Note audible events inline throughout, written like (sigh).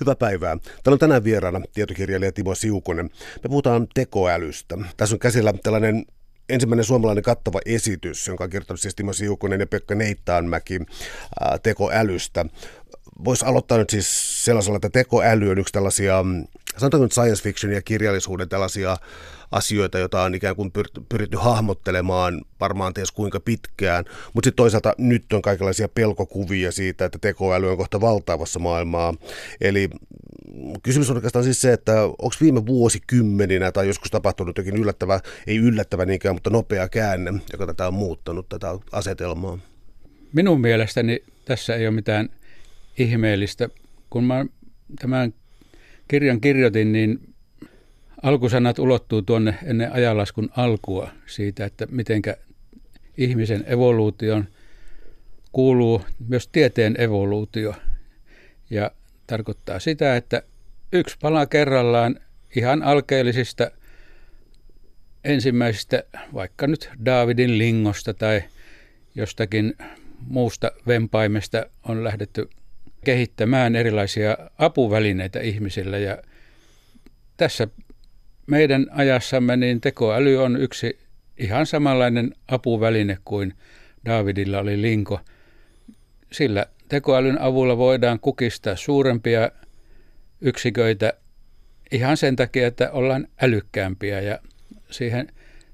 Hyvää päivää. Täällä on tänään vieraana tietokirjailija Timo Siukonen. Me puhutaan tekoälystä. Tässä on käsillä tällainen ensimmäinen suomalainen kattava esitys, jonka on kirjoittanut siis Timo Siukonen ja Pekka Neittaanmäki ää, tekoälystä. Voisi aloittaa nyt siis sellaisella, että tekoäly on yksi tällaisia, sanotaanko nyt science fiction ja kirjallisuuden tällaisia asioita, joita on ikään kuin pyritty hahmottelemaan varmaan ties kuinka pitkään, mutta sitten toisaalta nyt on kaikenlaisia pelkokuvia siitä, että tekoäly on kohta valtaavassa maailmaa. Eli kysymys on oikeastaan siis se, että onko viime vuosikymmeninä tai joskus tapahtunut jokin yllättävä, ei yllättävä niinkään, mutta nopea käänne, joka tätä on muuttanut, tätä asetelmaa? Minun mielestäni tässä ei ole mitään ihmeellistä. Kun mä tämän kirjan kirjoitin, niin alkusanat ulottuu tuonne ennen ajanlaskun alkua siitä, että mitenkä ihmisen evoluution kuuluu myös tieteen evoluutio. Ja tarkoittaa sitä, että yksi pala kerrallaan ihan alkeellisista ensimmäisistä, vaikka nyt Davidin lingosta tai jostakin muusta vempaimesta on lähdetty kehittämään erilaisia apuvälineitä ihmisille ja tässä meidän ajassamme niin tekoäly on yksi ihan samanlainen apuväline kuin Davidilla oli linko. Sillä tekoälyn avulla voidaan kukistaa suurempia yksiköitä ihan sen takia, että ollaan älykkäämpiä ja siihen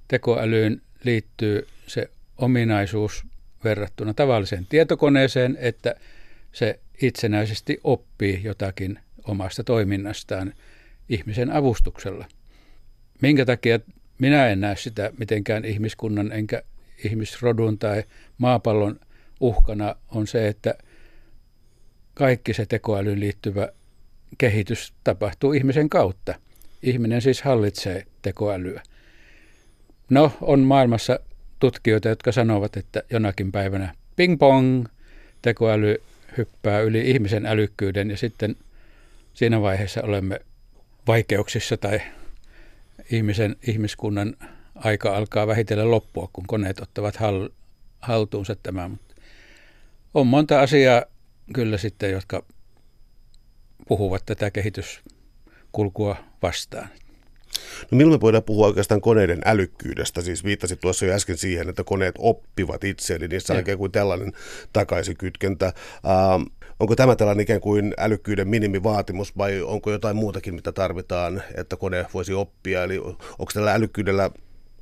tekoälyyn liittyy se ominaisuus verrattuna tavalliseen tietokoneeseen, että se itsenäisesti oppii jotakin omasta toiminnastaan ihmisen avustuksella. Minkä takia minä en näe sitä mitenkään ihmiskunnan enkä ihmisrodun tai maapallon uhkana on se, että kaikki se tekoälyyn liittyvä kehitys tapahtuu ihmisen kautta. Ihminen siis hallitsee tekoälyä. No, on maailmassa tutkijoita, jotka sanovat, että jonakin päivänä ping pong, tekoäly hyppää yli ihmisen älykkyyden ja sitten siinä vaiheessa olemme vaikeuksissa tai ihmisen, ihmiskunnan aika alkaa vähitellen loppua, kun koneet ottavat hal, haltuunsa tämän. On monta asiaa kyllä sitten, jotka puhuvat tätä kehityskulkua vastaan. No milloin me voidaan puhua oikeastaan koneiden älykkyydestä? Siis viittasit tuossa jo äsken siihen, että koneet oppivat itse, eli niissä on ikään kuin tällainen takaisinkytkentä. Ähm, onko tämä tällainen ikään kuin älykkyyden minimivaatimus vai onko jotain muutakin, mitä tarvitaan, että kone voisi oppia? Eli onko tällä älykkyydellä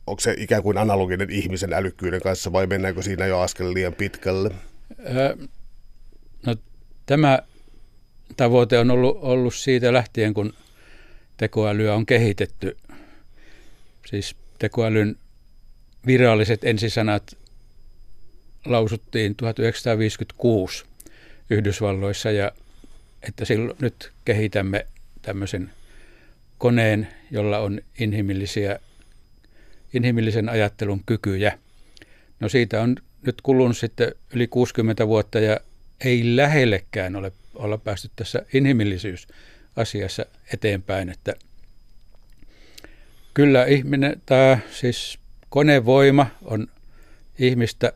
onko se ikään kuin analoginen ihmisen älykkyyden kanssa vai mennäänkö siinä jo askel liian pitkälle? no, tämä tavoite on ollut, ollut siitä lähtien, kun tekoälyä on kehitetty. Siis tekoälyn viralliset ensisanat lausuttiin 1956 Yhdysvalloissa ja että silloin nyt kehitämme tämmöisen koneen, jolla on inhimillisiä, inhimillisen ajattelun kykyjä. No siitä on nyt kulunut sitten yli 60 vuotta ja ei lähellekään ole olla päästy tässä inhimillisyysasiassa eteenpäin, että kyllä ihminen, tämä siis konevoima on ihmistä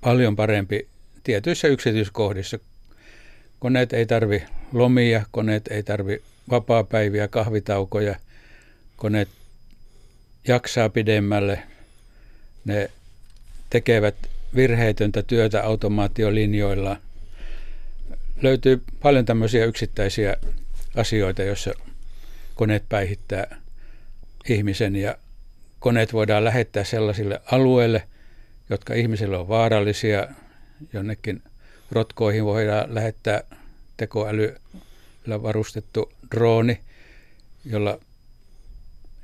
paljon parempi tietyissä yksityiskohdissa. Koneet ei tarvi lomia, koneet ei tarvi vapaapäiviä, kahvitaukoja, koneet jaksaa pidemmälle, ne tekevät virheetöntä työtä automaatiolinjoilla. Löytyy paljon tämmöisiä yksittäisiä asioita, joissa koneet päihittää ihmisen ja koneet voidaan lähettää sellaisille alueille, jotka ihmisille on vaarallisia. Jonnekin rotkoihin voidaan lähettää tekoälyllä varustettu drooni, jolla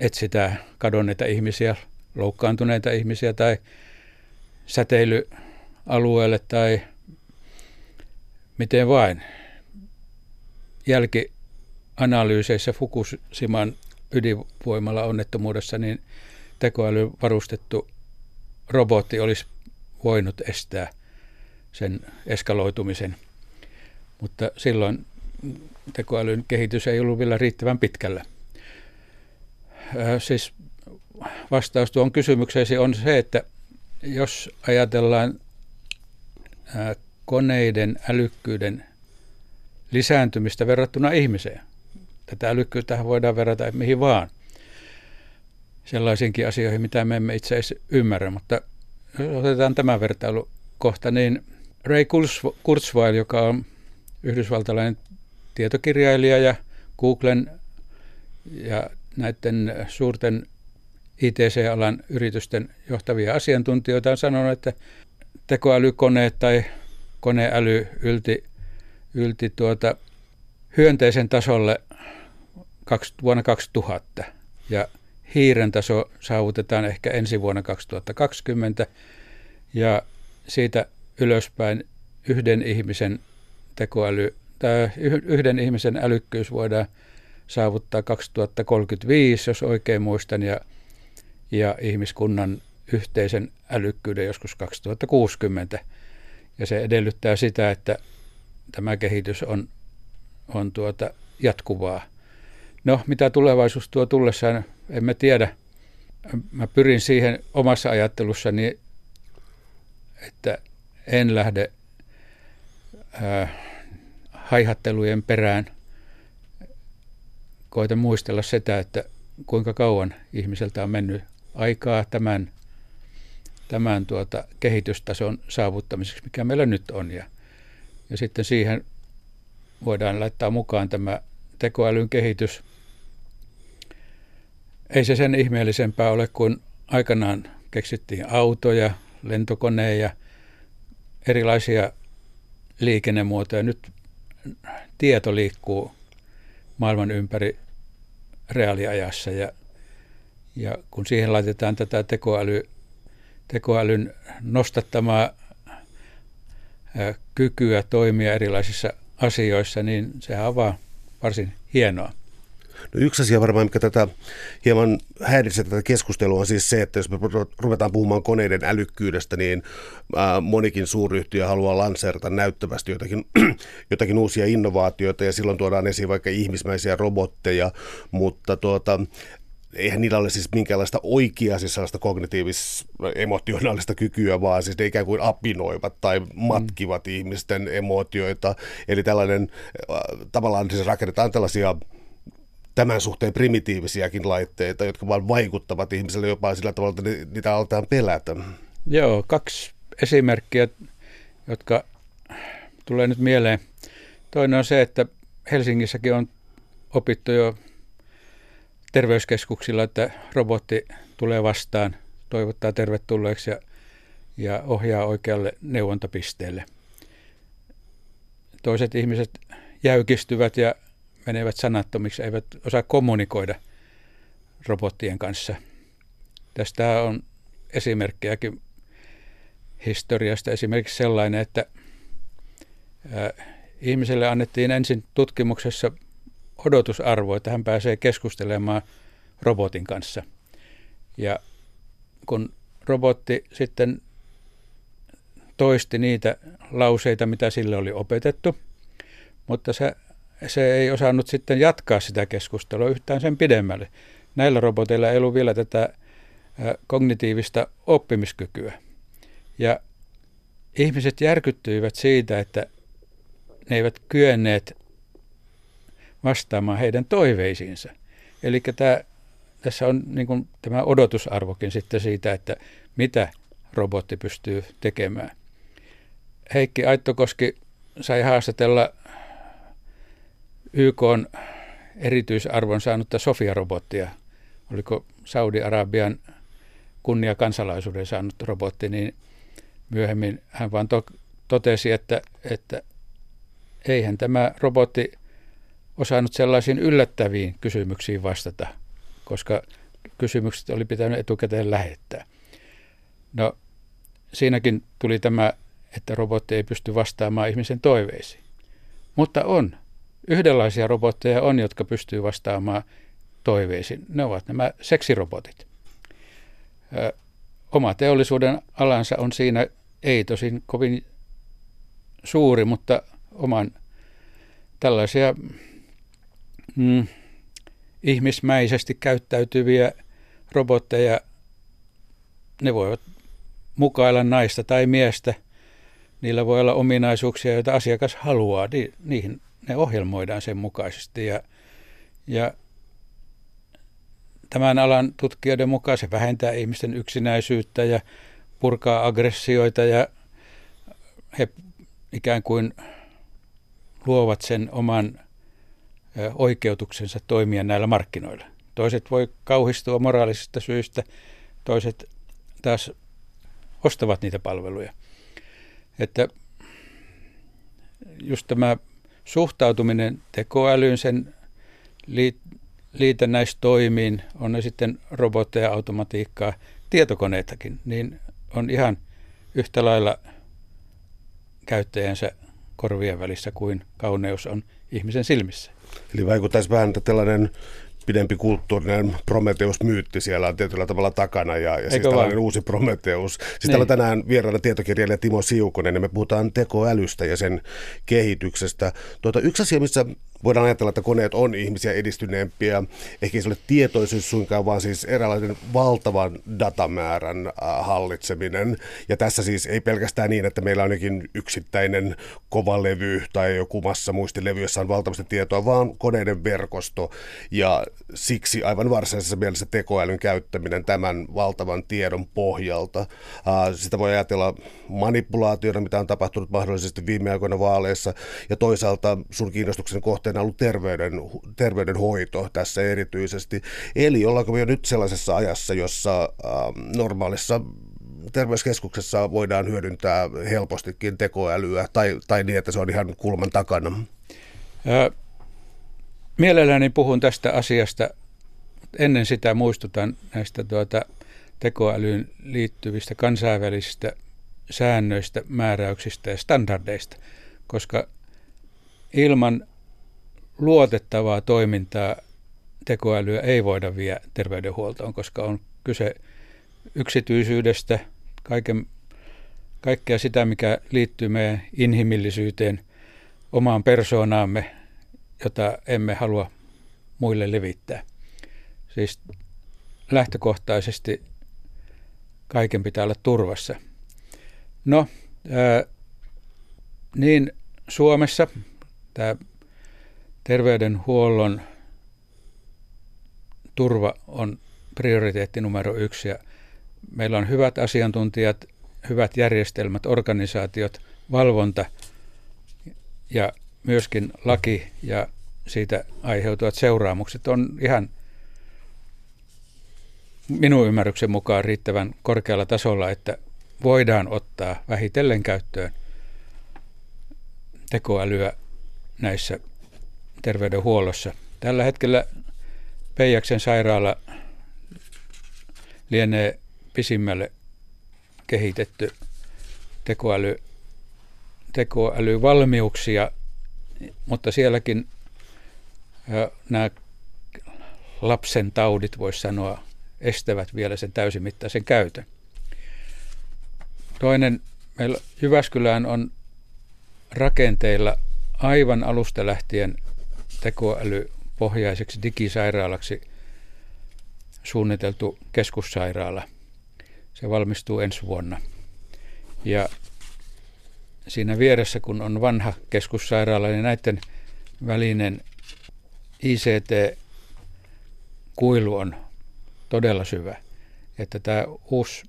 etsitään kadonneita ihmisiä, loukkaantuneita ihmisiä tai säteilyalueelle tai miten vain. Jälkianalyyseissä Fukushiman ydinvoimalla onnettomuudessa, niin tekoäly varustettu robotti olisi voinut estää sen eskaloitumisen. Mutta silloin tekoälyn kehitys ei ollut vielä riittävän pitkällä. Siis vastaus tuon kysymykseesi on se, että jos ajatellaan koneiden älykkyyden lisääntymistä verrattuna ihmiseen. Tätä älykkyyttä voidaan verrata mihin vaan. Sellaisiinkin asioihin, mitä me emme itse asiassa ymmärrä, mutta otetaan tämä vertailu kohta, niin Ray Kurzweil, joka on yhdysvaltalainen tietokirjailija ja Googlen ja näiden suurten ITC-alan yritysten johtavia asiantuntijoita on sanonut, että tekoälykoneet tai koneäly ylti, ylti tuota hyönteisen tasolle vuonna 2000 ja hiiren taso saavutetaan ehkä ensi vuonna 2020 ja siitä ylöspäin yhden ihmisen tekoäly tai yhden ihmisen älykkyys voidaan saavuttaa 2035, jos oikein muistan, ja, ja ihmiskunnan yhteisen älykkyyden joskus 2060. Ja se edellyttää sitä, että tämä kehitys on, on tuota jatkuvaa. No, mitä tulevaisuus tuo tullessaan, emme tiedä. Mä pyrin siihen omassa ajattelussani, että en lähde ää, haihattelujen perään. Koitan muistella sitä, että kuinka kauan ihmiseltä on mennyt aikaa tämän, tämän tuota kehitystason saavuttamiseksi, mikä meillä nyt on. Ja, ja sitten siihen voidaan laittaa mukaan tämä tekoälyn kehitys. Ei se sen ihmeellisempää ole kuin aikanaan keksittiin autoja, lentokoneja, erilaisia liikennemuotoja. Nyt tieto liikkuu maailman ympäri reaaliajassa ja, ja kun siihen laitetaan tätä tekoäly, tekoälyn nostattamaa kykyä toimia erilaisissa asioissa, niin se avaa varsin hienoa. No yksi asia varmaan, mikä tätä hieman häiritsee tätä keskustelua on siis se, että jos me ruvetaan puhumaan koneiden älykkyydestä, niin monikin suuryhtiö haluaa lanseerata näyttävästi jotakin, (clears throat) jotakin uusia innovaatioita ja silloin tuodaan esiin vaikka ihmismäisiä robotteja, mutta tuota, eihän niillä ole siis minkäänlaista oikeaa siis sellaista kognitiivis-emotionaalista kykyä, vaan siis ne ikään kuin apinoivat tai matkivat mm. ihmisten emotioita. Eli tällainen, tavallaan siis rakennetaan tällaisia tämän suhteen primitiivisiäkin laitteita, jotka vaan vaikuttavat ihmiselle jopa sillä tavalla, että niitä aletaan pelätä. Joo, kaksi esimerkkiä, jotka tulee nyt mieleen. Toinen on se, että Helsingissäkin on opittu jo terveyskeskuksilla, että robotti tulee vastaan, toivottaa tervetulleeksi ja, ja ohjaa oikealle neuvontapisteelle. Toiset ihmiset jäykistyvät ja menevät sanattomiksi, eivät osaa kommunikoida robottien kanssa. Tästä on esimerkkejäkin historiasta. Esimerkiksi sellainen, että ihmiselle annettiin ensin tutkimuksessa odotusarvo, että hän pääsee keskustelemaan robotin kanssa. Ja kun robotti sitten toisti niitä lauseita, mitä sille oli opetettu, mutta se se ei osannut sitten jatkaa sitä keskustelua yhtään sen pidemmälle. Näillä roboteilla ei ollut vielä tätä kognitiivista oppimiskykyä. Ja ihmiset järkyttyivät siitä, että ne eivät kyenneet vastaamaan heidän toiveisiinsa. Eli tässä on niin kuin tämä odotusarvokin sitten siitä, että mitä robotti pystyy tekemään. Heikki Aittokoski sai haastatella YK on erityisarvon saanutta Sofia-robottia, oliko Saudi-Arabian kunnia kansalaisuuden saanut robotti, niin myöhemmin hän vaan to- totesi, että, että eihän tämä robotti osannut sellaisiin yllättäviin kysymyksiin vastata, koska kysymykset oli pitänyt etukäteen lähettää. No siinäkin tuli tämä, että robotti ei pysty vastaamaan ihmisen toiveisiin. Mutta on Yhdenlaisia robotteja on, jotka pystyy vastaamaan toiveisiin. Ne ovat nämä seksirobotit. Ö, oma teollisuuden alansa on siinä ei tosin kovin suuri, mutta oman tällaisia mm, ihmismäisesti käyttäytyviä robotteja, ne voivat mukailla naista tai miestä. Niillä voi olla ominaisuuksia, joita asiakas haluaa. Ni, niihin ne ohjelmoidaan sen mukaisesti. Ja, ja tämän alan tutkijoiden mukaan se vähentää ihmisten yksinäisyyttä ja purkaa aggressioita ja he ikään kuin luovat sen oman oikeutuksensa toimia näillä markkinoilla. Toiset voi kauhistua moraalisista syistä, toiset taas ostavat niitä palveluja. Että just tämä suhtautuminen tekoälyyn, sen liitännäistoimiin, on ne sitten robotteja, automatiikkaa, tietokoneitakin, niin on ihan yhtä lailla käyttäjänsä korvien välissä kuin kauneus on ihmisen silmissä. Eli vaikuttaisi vähän, että tällainen pidempi kulttuurinen Prometheus-myytti siellä on tietyllä tavalla takana ja, ja siis tällainen vaan? uusi Prometheus. Siis niin. täällä tänään vieraana tietokirjailija Timo Siukonen ja me puhutaan tekoälystä ja sen kehityksestä. Tuota, yksi asia, missä voidaan ajatella, että koneet on ihmisiä edistyneempiä. Ehkä se ole tietoisuus suinkaan, vaan siis eräänlainen valtavan datamäärän äh, hallitseminen. Ja tässä siis ei pelkästään niin, että meillä on jokin yksittäinen kova levy tai joku massa muistilevy, jossa on valtavasti tietoa, vaan koneiden verkosto. Ja siksi aivan varsinaisessa mielessä tekoälyn käyttäminen tämän valtavan tiedon pohjalta. Äh, sitä voi ajatella manipulaationa, mitä on tapahtunut mahdollisesti viime aikoina vaaleissa, ja toisaalta sun kiinnostuksen kohteen tavoitteena ollut terveyden, terveydenhoito tässä erityisesti. Eli ollaanko me jo nyt sellaisessa ajassa, jossa ähm, normaalissa terveyskeskuksessa voidaan hyödyntää helpostikin tekoälyä tai, tai niin, että se on ihan kulman takana? Mielelläni puhun tästä asiasta. Ennen sitä muistutan näistä tuota, tekoälyyn liittyvistä kansainvälisistä säännöistä, määräyksistä ja standardeista, koska ilman luotettavaa toimintaa tekoälyä ei voida vie terveydenhuoltoon, koska on kyse yksityisyydestä, kaiken, kaikkea sitä, mikä liittyy meidän inhimillisyyteen, omaan persoonaamme, jota emme halua muille levittää. Siis lähtökohtaisesti kaiken pitää olla turvassa. No, ää, niin Suomessa tämä terveydenhuollon turva on prioriteetti numero yksi ja meillä on hyvät asiantuntijat, hyvät järjestelmät, organisaatiot, valvonta ja myöskin laki ja siitä aiheutuvat seuraamukset on ihan minun ymmärryksen mukaan riittävän korkealla tasolla, että voidaan ottaa vähitellen käyttöön tekoälyä näissä terveydenhuollossa. Tällä hetkellä Peijaksen sairaala lienee pisimmälle kehitetty tekoäly, tekoälyvalmiuksia, mutta sielläkin nämä lapsen taudit, voisi sanoa, estävät vielä sen täysimittaisen käytön. Toinen, meillä Jyväskylään on rakenteilla aivan alusta lähtien tekoälypohjaiseksi digisairaalaksi suunniteltu keskussairaala. Se valmistuu ensi vuonna. Ja siinä vieressä, kun on vanha keskussairaala, niin näiden välinen ICT-kuilu on todella syvä. Että tämä uusi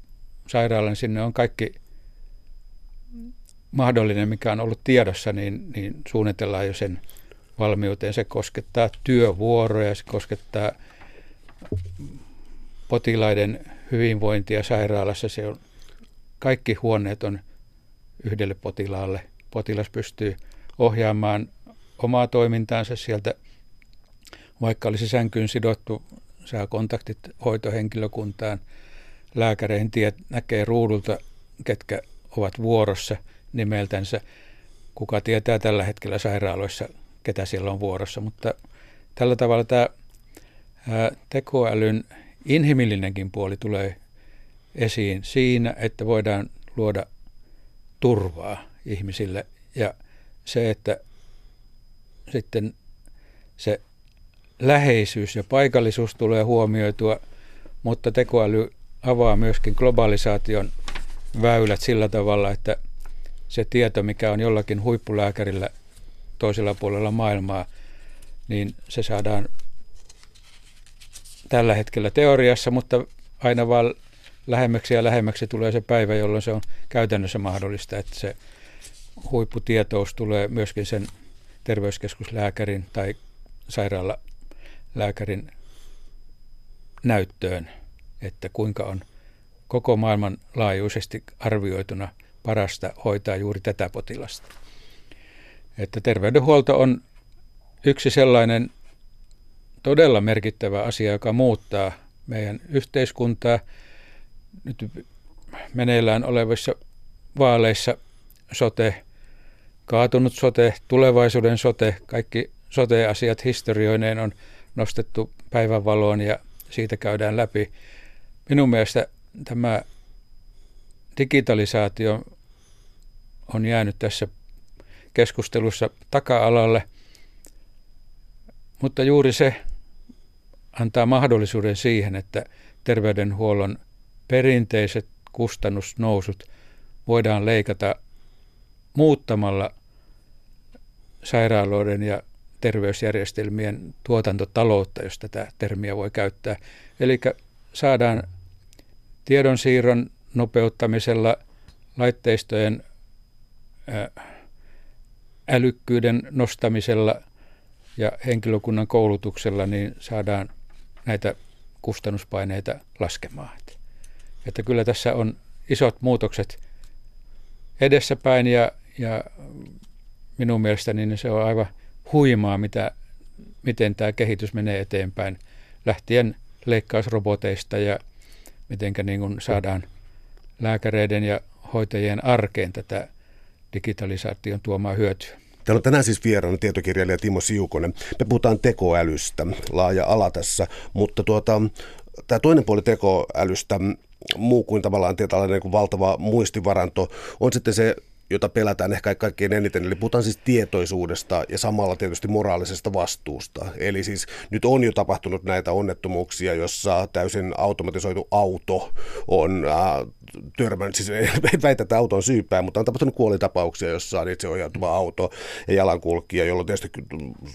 sairaala, niin sinne on kaikki mahdollinen, mikä on ollut tiedossa, niin, niin suunnitellaan jo sen valmiuteen. Se koskettaa työvuoroja, se koskettaa potilaiden hyvinvointia sairaalassa. Se on, kaikki huoneet on yhdelle potilaalle. Potilas pystyy ohjaamaan omaa toimintaansa sieltä, vaikka olisi sänkyyn sidottu, saa kontaktit hoitohenkilökuntaan, lääkäreihin tiet, näkee ruudulta, ketkä ovat vuorossa nimeltänsä. Kuka tietää tällä hetkellä sairaaloissa, ketä siellä on vuorossa, mutta tällä tavalla tämä tekoälyn inhimillinenkin puoli tulee esiin siinä, että voidaan luoda turvaa ihmisille. Ja se, että sitten se läheisyys ja paikallisuus tulee huomioitua, mutta tekoäly avaa myöskin globalisaation väylät sillä tavalla, että se tieto, mikä on jollakin huippulääkärillä toisella puolella maailmaa, niin se saadaan tällä hetkellä teoriassa, mutta aina vaan lähemmäksi ja lähemmäksi tulee se päivä, jolloin se on käytännössä mahdollista, että se huipputietous tulee myöskin sen terveyskeskuslääkärin tai sairaalalääkärin näyttöön, että kuinka on koko maailman laajuisesti arvioituna parasta hoitaa juuri tätä potilasta. Että terveydenhuolto on yksi sellainen todella merkittävä asia, joka muuttaa meidän yhteiskuntaa. Nyt meneillään olevissa vaaleissa sote, kaatunut sote, tulevaisuuden sote, kaikki sote-asiat historioineen on nostettu päivänvaloon ja siitä käydään läpi. Minun mielestä tämä digitalisaatio on jäänyt tässä keskustelussa taka-alalle, mutta juuri se antaa mahdollisuuden siihen, että terveydenhuollon perinteiset kustannusnousut voidaan leikata muuttamalla sairaaloiden ja terveysjärjestelmien tuotantotaloutta, jos tätä termiä voi käyttää. Eli saadaan tiedonsiirron nopeuttamisella, laitteistojen älykkyyden nostamisella ja henkilökunnan koulutuksella, niin saadaan näitä kustannuspaineita laskemaan. Että kyllä tässä on isot muutokset edessäpäin ja, ja minun mielestäni niin se on aivan huimaa, mitä, miten tämä kehitys menee eteenpäin, lähtien leikkausroboteista ja miten niin saadaan lääkäreiden ja hoitajien arkeen tätä digitalisaation tuomaa hyötyä. Täällä on tänään siis vieraana tietokirjailija Timo Siukonen. Me puhutaan tekoälystä, laaja ala tässä, mutta tuota, tämä toinen puoli tekoälystä, muu kuin tavallaan tällainen niin valtava muistivaranto, on sitten se jota pelätään ehkä kaikkein eniten. Eli puhutaan siis tietoisuudesta ja samalla tietysti moraalisesta vastuusta. Eli siis nyt on jo tapahtunut näitä onnettomuuksia, jossa täysin automatisoitu auto on äh, törmännyt, siis (laughs) ei väitä, että auto on syypää, mutta on tapahtunut kuolitapauksia, jossa on ohjautuva auto ja jalankulkija, jolloin tietysti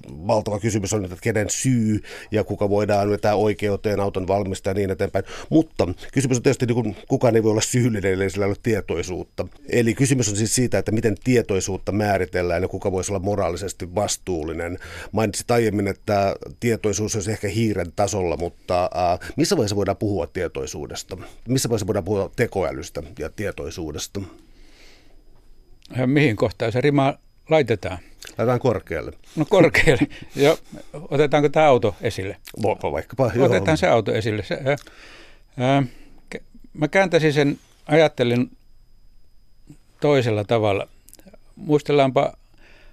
valtava kysymys on, että kenen syy ja kuka voidaan vetää oikeuteen auton valmistaa ja niin eteenpäin. Mutta kysymys on tietysti, niin kuin, kukaan ei voi olla syyllinen, eli sillä ole tietoisuutta. Eli kysymys on siis siitä, että miten tietoisuutta määritellään ja kuka voisi olla moraalisesti vastuullinen. Mainitsit aiemmin, että tietoisuus olisi ehkä hiiren tasolla, mutta äh, missä vaiheessa voidaan puhua tietoisuudesta? Missä vaiheessa voidaan puhua tekoälystä ja tietoisuudesta? Ja mihin kohtaan se rima laitetaan? Laitetaan korkealle. No korkealle. (laughs) ja otetaanko tämä auto esille? Voipa vaikkapa. Joo. Otetaan se auto esille. Se, ää, ää, mä kääntäisin sen, ajattelin toisella tavalla. Muistellaanpa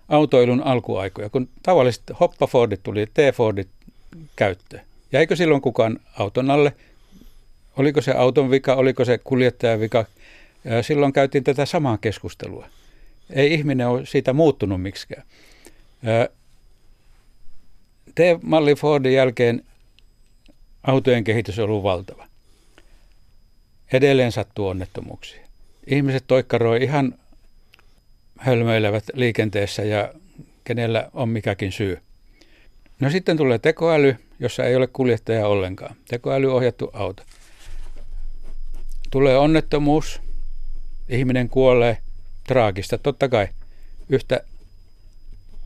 autoilun alkuaikoja, kun tavallisesti Hoppa-Fordit tuli T-Fordit käyttöön. Jäikö silloin kukaan auton alle? Oliko se auton vika, oliko se kuljettajan vika? Silloin käytiin tätä samaa keskustelua. Ei ihminen ole siitä muuttunut miksikään. T-malli Fordin jälkeen autojen kehitys on ollut valtava. Edelleen sattuu onnettomuuksia ihmiset toikkaroi ihan hölmöilevät liikenteessä ja kenellä on mikäkin syy. No sitten tulee tekoäly, jossa ei ole kuljettaja ollenkaan. Tekoäly ohjattu auto. Tulee onnettomuus, ihminen kuolee, traagista totta kai. Yhtä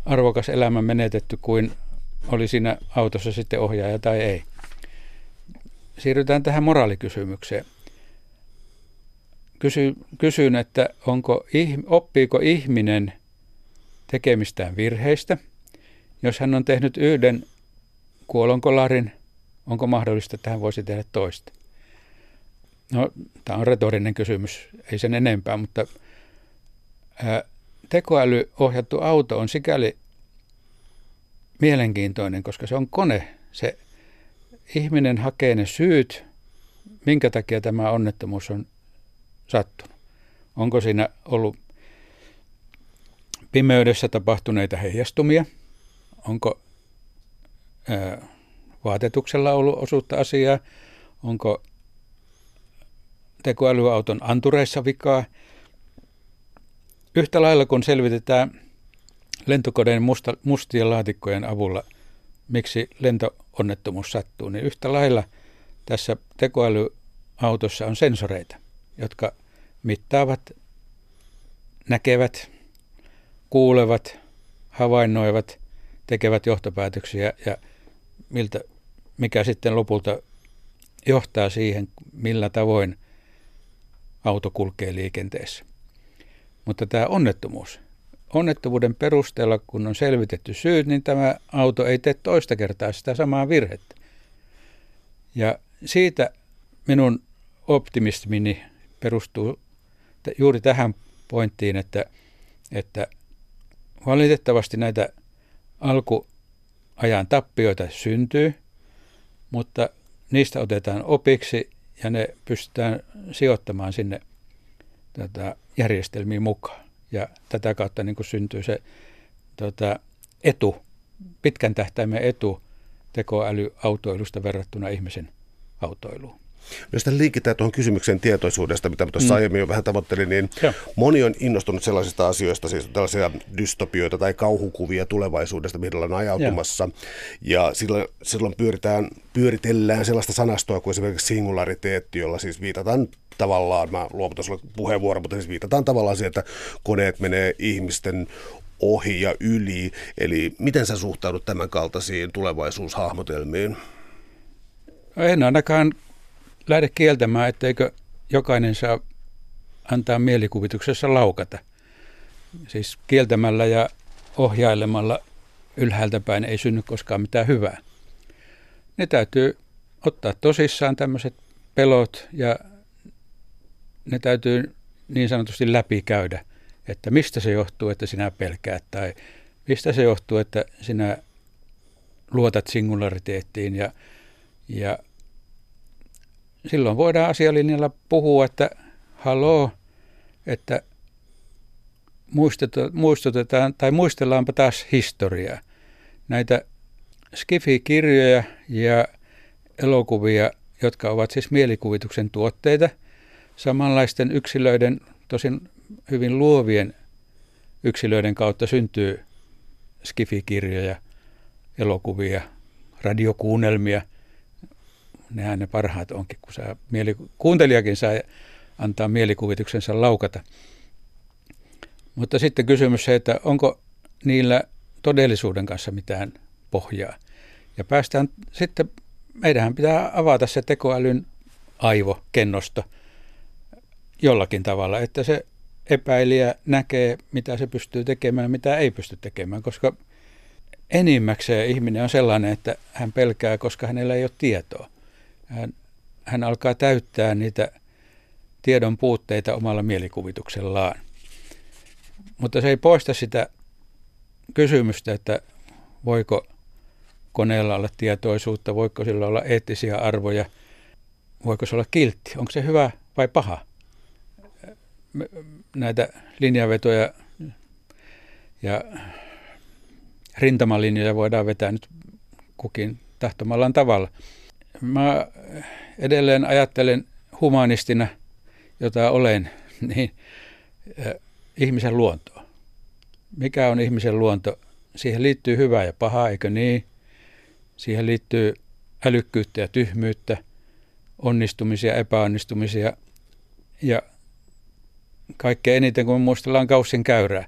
arvokas elämä menetetty kuin oli siinä autossa sitten ohjaaja tai ei. Siirrytään tähän moraalikysymykseen kysy, kysyn, että onko, oppiiko ihminen tekemistään virheistä. Jos hän on tehnyt yhden kuolonkolarin, onko mahdollista, että hän voisi tehdä toista? No, tämä on retorinen kysymys, ei sen enempää, mutta tekoälyohjattu auto on sikäli mielenkiintoinen, koska se on kone. Se ihminen hakee ne syyt, minkä takia tämä onnettomuus on sattunut? Onko siinä ollut pimeydessä tapahtuneita heijastumia? Onko ää, vaatetuksella ollut osuutta asiaa? Onko tekoälyauton antureissa vikaa? Yhtä lailla kun selvitetään lentokoneen musta, mustien laatikkojen avulla, miksi lentoonnettomuus sattuu, niin yhtä lailla tässä tekoälyautossa on sensoreita, jotka mittaavat, näkevät, kuulevat, havainnoivat, tekevät johtopäätöksiä ja miltä, mikä sitten lopulta johtaa siihen, millä tavoin auto kulkee liikenteessä. Mutta tämä onnettomuus. Onnettomuuden perusteella, kun on selvitetty syyt, niin tämä auto ei tee toista kertaa sitä samaa virhettä. Ja siitä minun optimismini perustuu juuri tähän pointtiin, että, että valitettavasti näitä alkuajan tappioita syntyy, mutta niistä otetaan opiksi ja ne pystytään sijoittamaan sinne tätä järjestelmiin mukaan. Ja tätä kautta niin kuin syntyy se tota, etu, pitkän tähtäimen etu tekoälyautoilusta verrattuna ihmisen autoiluun. Jos tämän liikitään tuohon kysymykseen tietoisuudesta, mitä tuossa mm. aiemmin jo vähän tavoittelin, niin Joo. moni on innostunut sellaisista asioista, siis tällaisia dystopioita tai kauhukuvia tulevaisuudesta, mihin ollaan ajautumassa. Joo. Ja silloin, silloin pyöritään, pyöritellään sellaista sanastoa kuin esimerkiksi singulariteetti, jolla siis viitataan tavallaan, mä luovutan sulle puheenvuoron, mutta siis viitataan tavallaan siihen, että koneet menee ihmisten ohi ja yli. Eli miten sä suhtaudut tämän kaltaisiin tulevaisuushahmotelmiin? En ainakaan lähde kieltämään, etteikö jokainen saa antaa mielikuvituksessa laukata. Siis kieltämällä ja ohjailemalla ylhäältä päin ei synny koskaan mitään hyvää. Ne täytyy ottaa tosissaan tämmöiset pelot ja ne täytyy niin sanotusti läpikäydä, että mistä se johtuu, että sinä pelkäät tai mistä se johtuu, että sinä luotat singulariteettiin ja, ja silloin voidaan asialinjalla puhua, että haloo, että muistutetaan tai muistellaanpa taas historiaa. Näitä Skifi-kirjoja ja elokuvia, jotka ovat siis mielikuvituksen tuotteita, samanlaisten yksilöiden, tosin hyvin luovien yksilöiden kautta syntyy Skifi-kirjoja, elokuvia, radiokuunnelmia – nehän ne parhaat onkin, kun saa mieli, kuuntelijakin saa antaa mielikuvituksensa laukata. Mutta sitten kysymys se, että onko niillä todellisuuden kanssa mitään pohjaa. Ja päästään sitten, meidän pitää avata se tekoälyn aivokennosto jollakin tavalla, että se epäilijä näkee, mitä se pystyy tekemään, mitä ei pysty tekemään, koska enimmäkseen ihminen on sellainen, että hän pelkää, koska hänellä ei ole tietoa hän, hän alkaa täyttää niitä tiedon puutteita omalla mielikuvituksellaan. Mutta se ei poista sitä kysymystä, että voiko koneella olla tietoisuutta, voiko sillä olla eettisiä arvoja, voiko se olla kiltti, onko se hyvä vai paha. Näitä linjavetoja ja rintamalinjoja voidaan vetää nyt kukin tahtomallaan tavalla. Mä edelleen ajattelen humanistina, jota olen, (laughs) niin ihmisen luontoa. Mikä on ihmisen luonto? Siihen liittyy hyvää ja pahaa, eikö niin? Siihen liittyy älykkyyttä ja tyhmyyttä, onnistumisia, epäonnistumisia ja kaikkein eniten, kun muistellaan kaussin käyrää,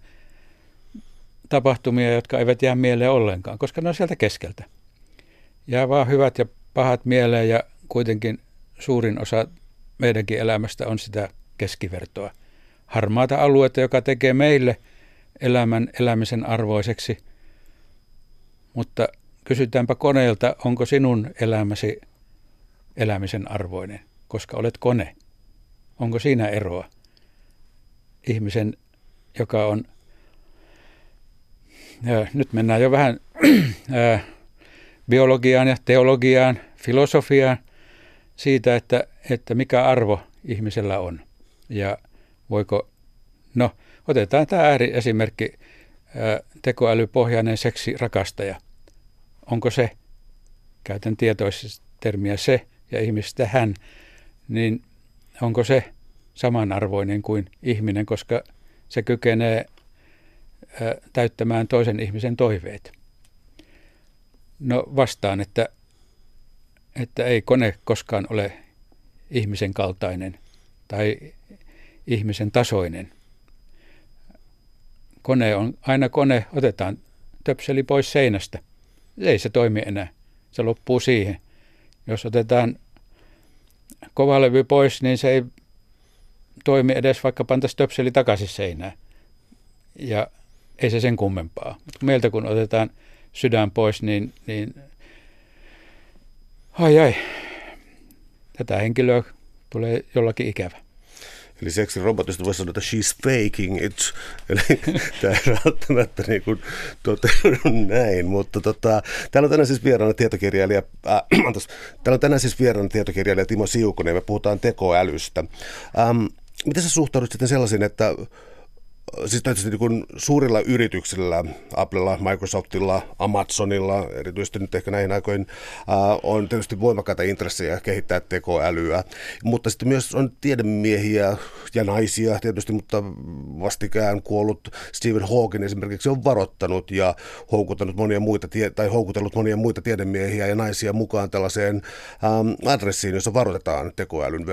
tapahtumia, jotka eivät jää mieleen ollenkaan, koska ne on sieltä keskeltä. Jää vaan hyvät ja pahat mieleen ja kuitenkin suurin osa meidänkin elämästä on sitä keskivertoa. Harmaata aluetta, joka tekee meille elämän elämisen arvoiseksi. Mutta kysytäänpä koneelta, onko sinun elämäsi elämisen arvoinen, koska olet kone. Onko siinä eroa? Ihmisen, joka on... Ja nyt mennään jo vähän biologiaan ja teologiaan, filosofiaan siitä, että, että mikä arvo ihmisellä on. Ja voiko, no otetaan tämä ääriesimerkki, tekoälypohjainen seksirakastaja. Onko se, käytän tietoisesti termiä se ja ihmistä hän, niin onko se samanarvoinen kuin ihminen, koska se kykenee täyttämään toisen ihmisen toiveet. No vastaan, että, että ei kone koskaan ole ihmisen kaltainen tai ihmisen tasoinen. Kone on aina kone, otetaan töpseli pois seinästä. Ei se toimi enää. Se loppuu siihen. Jos otetaan kovalevy pois, niin se ei toimi edes vaikka pantaisi töpseli takaisin seinään. Ja ei se sen kummempaa. Mutta meiltä kun otetaan sydän pois, niin, niin ai ai, tätä henkilöä tulee jollakin ikävä. Eli seksirobotista voisi sanoa, että she's faking it. Eli (laughs) tämä ei välttämättä niin kuin toteudu näin, mutta tota, täällä on tänään siis vieraana tietokirjailija, äh, (clears throat) täällä on tänään siis vieraana tietokirjailija Timo Siukonen me puhutaan tekoälystä. Ähm, miten sä suhtaudut sitten sellaisiin, että siis tietysti niin suurilla yrityksillä, Applella, Microsoftilla, Amazonilla, erityisesti nyt ehkä näihin aikoihin, äh, on tietysti voimakkaita intressejä kehittää tekoälyä, mutta sitten myös on tiedemiehiä ja naisia tietysti, mutta vastikään kuollut Stephen Hawking esimerkiksi on varoittanut ja houkuttanut monia muita, tai houkutellut monia muita tiedemiehiä ja naisia mukaan tällaiseen ähm, adressiin, jossa varoitetaan tekoälyn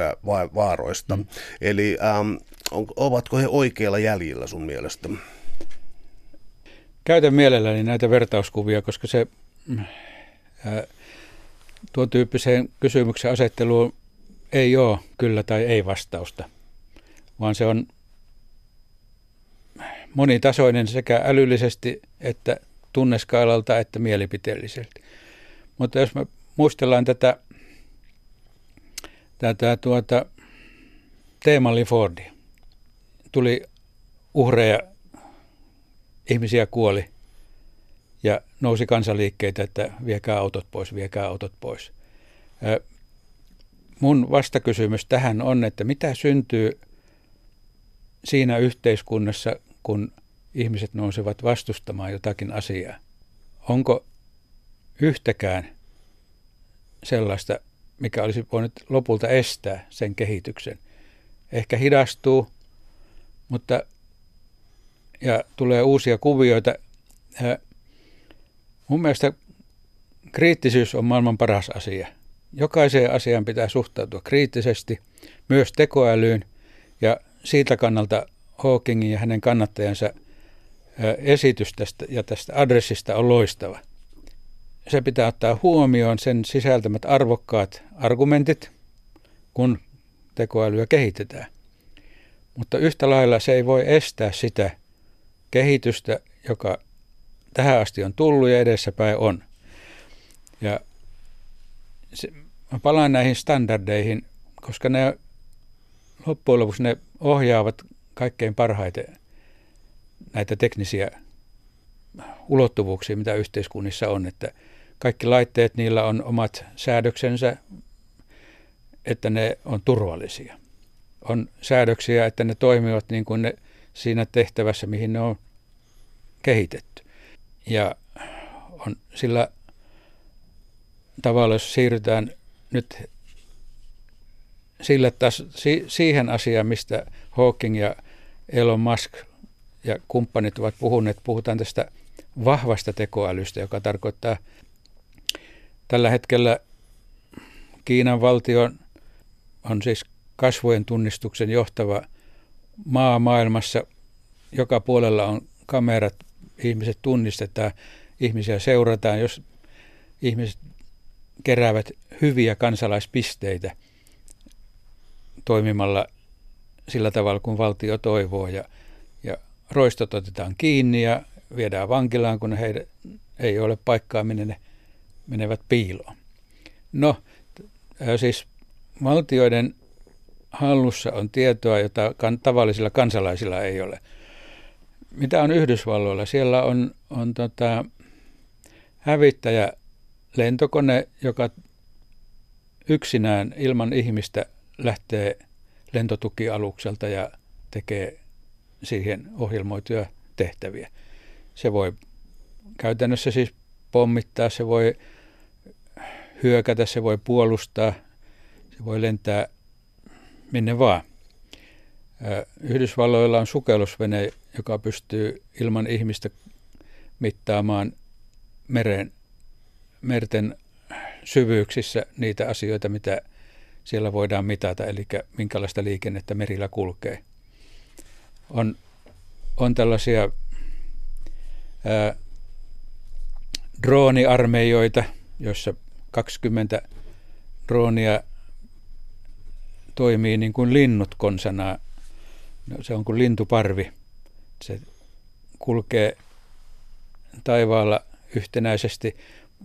vaaroista. Mm. Eli ähm, on, ovatko he oikealla jäljellä sun mielestä? Käytän mielelläni näitä vertauskuvia, koska se ää, tuon tyyppiseen kysymyksen asetteluun ei ole kyllä tai ei vastausta, vaan se on monitasoinen sekä älyllisesti että tunneskaalalta että mielipiteellisesti. Mutta jos me muistellaan tätä, tätä tuota, Teemalli Fordia, tuli uhreja, ihmisiä kuoli ja nousi kansaliikkeitä, että viekää autot pois, viekää autot pois. Mun vastakysymys tähän on, että mitä syntyy siinä yhteiskunnassa, kun ihmiset nousevat vastustamaan jotakin asiaa. Onko yhtäkään sellaista, mikä olisi voinut lopulta estää sen kehityksen? Ehkä hidastuu, mutta ja tulee uusia kuvioita. Ja mun mielestä kriittisyys on maailman paras asia. Jokaiseen asiaan pitää suhtautua kriittisesti, myös tekoälyyn, ja siitä kannalta Hawkingin ja hänen kannattajansa esitys tästä ja tästä adressista on loistava. Se pitää ottaa huomioon sen sisältämät arvokkaat argumentit, kun tekoälyä kehitetään. Mutta yhtä lailla se ei voi estää sitä kehitystä, joka tähän asti on tullut ja edessäpäin on. Ja se, mä palaan näihin standardeihin, koska ne loppujen lopuksi ne ohjaavat kaikkein parhaiten näitä teknisiä ulottuvuuksia, mitä yhteiskunnissa on, että kaikki laitteet, niillä on omat säädöksensä, että ne on turvallisia on säädöksiä, että ne toimivat niin kuin ne siinä tehtävässä, mihin ne on kehitetty. Ja on sillä tavalla, jos siirrytään nyt sille taas, si, siihen asiaan, mistä Hawking ja Elon Musk ja kumppanit ovat puhuneet, puhutaan tästä vahvasta tekoälystä, joka tarkoittaa tällä hetkellä Kiinan valtio on siis kasvojen tunnistuksen johtava maa maailmassa. Joka puolella on kamerat, ihmiset tunnistetaan, ihmisiä seurataan, jos ihmiset keräävät hyviä kansalaispisteitä toimimalla sillä tavalla, kun valtio toivoo. Ja, ja roistot otetaan kiinni ja viedään vankilaan, kun he ei ole paikkaa, minne ne menevät piiloon. No, siis valtioiden hallussa on tietoa, jota kan, tavallisilla kansalaisilla ei ole. Mitä on Yhdysvalloilla? Siellä on, on tota, hävittäjä lentokone, joka yksinään ilman ihmistä lähtee lentotukialukselta ja tekee siihen ohjelmoituja tehtäviä. Se voi käytännössä siis pommittaa, se voi hyökätä, se voi puolustaa, se voi lentää minne vaan. Yhdysvalloilla on sukellusvene, joka pystyy ilman ihmistä mittaamaan meren, merten syvyyksissä niitä asioita, mitä siellä voidaan mitata, eli minkälaista liikennettä merillä kulkee. On, on tällaisia ää, drooniarmeijoita, joissa 20 droonia toimii niin kuin linnut konsanaa. No, se on kuin lintuparvi. Se kulkee taivaalla yhtenäisesti.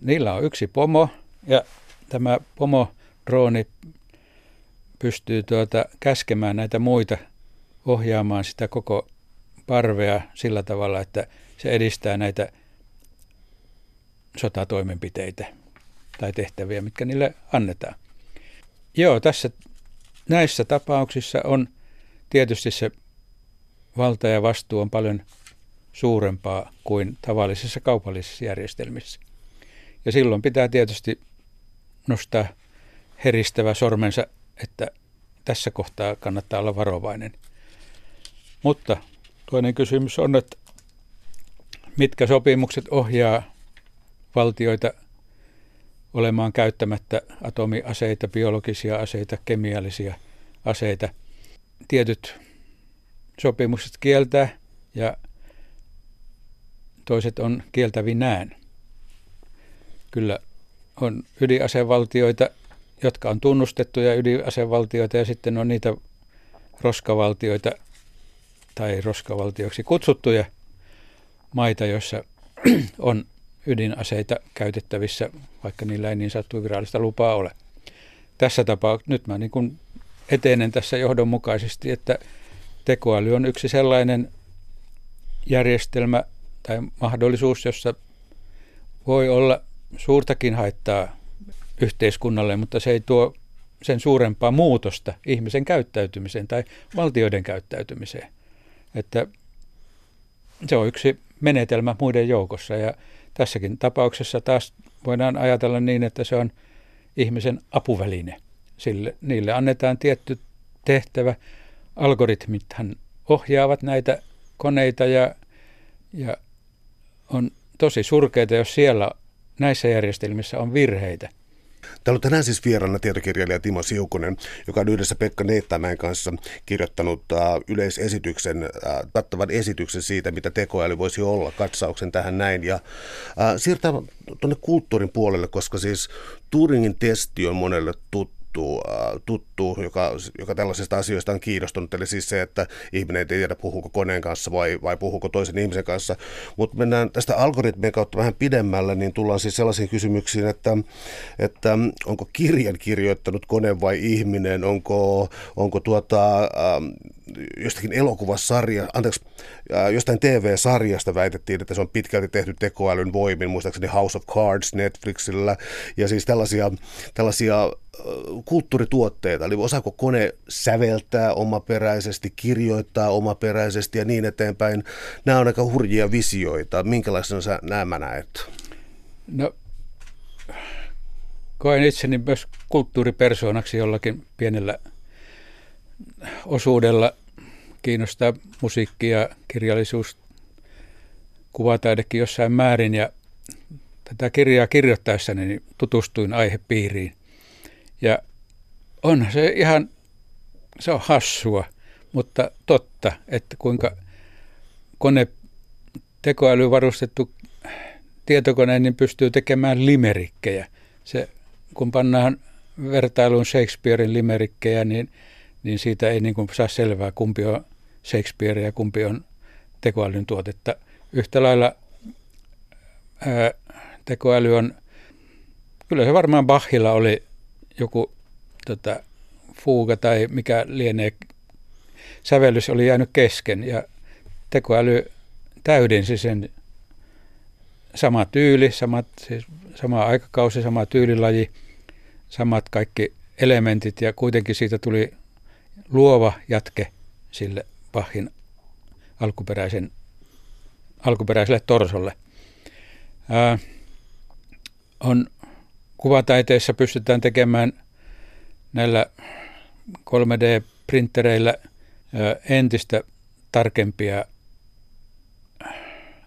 Niillä on yksi pomo ja tämä pomo drooni pystyy tuota käskemään näitä muita ohjaamaan sitä koko parvea sillä tavalla, että se edistää näitä sotatoimenpiteitä tai tehtäviä, mitkä niille annetaan. Joo, tässä näissä tapauksissa on tietysti se valta ja vastuu on paljon suurempaa kuin tavallisissa kaupallisissa järjestelmissä. Ja silloin pitää tietysti nostaa heristävä sormensa, että tässä kohtaa kannattaa olla varovainen. Mutta toinen kysymys on, että mitkä sopimukset ohjaa valtioita olemaan käyttämättä atomiaseita, biologisia aseita, kemiallisia aseita. Tietyt sopimukset kieltää ja toiset on kieltävinään. Kyllä on ydinasevaltioita, jotka on tunnustettuja ydinasevaltioita ja sitten on niitä roskavaltioita tai roskavaltioiksi kutsuttuja maita, joissa (clears throat) on ydinaseita käytettävissä, vaikka niillä ei niin sattu virallista lupaa ole. Tässä tapauksessa nyt mä niin kuin etenen tässä johdonmukaisesti, että tekoäly on yksi sellainen järjestelmä tai mahdollisuus, jossa voi olla suurtakin haittaa yhteiskunnalle, mutta se ei tuo sen suurempaa muutosta ihmisen käyttäytymiseen tai valtioiden käyttäytymiseen. Että se on yksi menetelmä muiden joukossa ja Tässäkin tapauksessa taas voidaan ajatella niin, että se on ihmisen apuväline. Sille, niille annetaan tietty tehtävä. Algoritmithan ohjaavat näitä koneita ja, ja on tosi surkeita, jos siellä näissä järjestelmissä on virheitä. Täällä on tänään siis vieraana tietokirjailija Timo Siukonen, joka on yhdessä Pekka Neittämäen kanssa kirjoittanut uh, yleisesityksen, uh, kattavan esityksen siitä, mitä tekoäly voisi olla, katsauksen tähän näin. Ja uh, siirtää tuonne kulttuurin puolelle, koska siis Turingin testi on monelle tuttu tuttu, äh, tuttu joka, joka tällaisista asioista on kiinnostunut. Eli siis se, että ihminen ei tiedä, puhuuko koneen kanssa vai, vai puhuuko toisen ihmisen kanssa. Mutta mennään tästä algoritmien kautta vähän pidemmälle, niin tullaan siis sellaisiin kysymyksiin, että, että onko kirjan kirjoittanut kone vai ihminen, onko, onko tuota, ähm, jostakin elokuvasarja, anteeksi, äh, jostain TV-sarjasta väitettiin, että se on pitkälti tehty tekoälyn voimin, muistaakseni House of Cards Netflixillä, ja siis tällaisia, tällaisia äh, kulttuurituotteita, eli osaako kone säveltää omaperäisesti, kirjoittaa omaperäisesti ja niin eteenpäin. Nämä on aika hurjia visioita. Minkälaisena sä nämä näet? No, koen itseni myös kulttuuripersoonaksi jollakin pienellä osuudella kiinnostaa musiikki ja kirjallisuus, kuvataidekin jossain määrin ja tätä kirjaa kirjoittaessani niin tutustuin aihepiiriin. Ja on se ihan, se on hassua, mutta totta, että kuinka kone, tekoäly varustettu tietokone niin pystyy tekemään limerikkejä. Se, kun pannaan vertailuun Shakespearein limerikkejä, niin – niin siitä ei niin kuin saa selvää, kumpi on Shakespeare ja kumpi on tekoälyn tuotetta. Yhtä lailla ää, tekoäly on, kyllä se varmaan Bachilla oli joku tota, fuuga tai mikä lienee, sävellys oli jäänyt kesken ja tekoäly täydensi sen sama tyyli, samat, siis sama aikakausi, sama tyylilaji, samat kaikki elementit ja kuitenkin siitä tuli luova jatke sille Bachin alkuperäisen, alkuperäiselle torsolle. Ää, on kuvataiteessa pystytään tekemään näillä 3D-printtereillä entistä tarkempia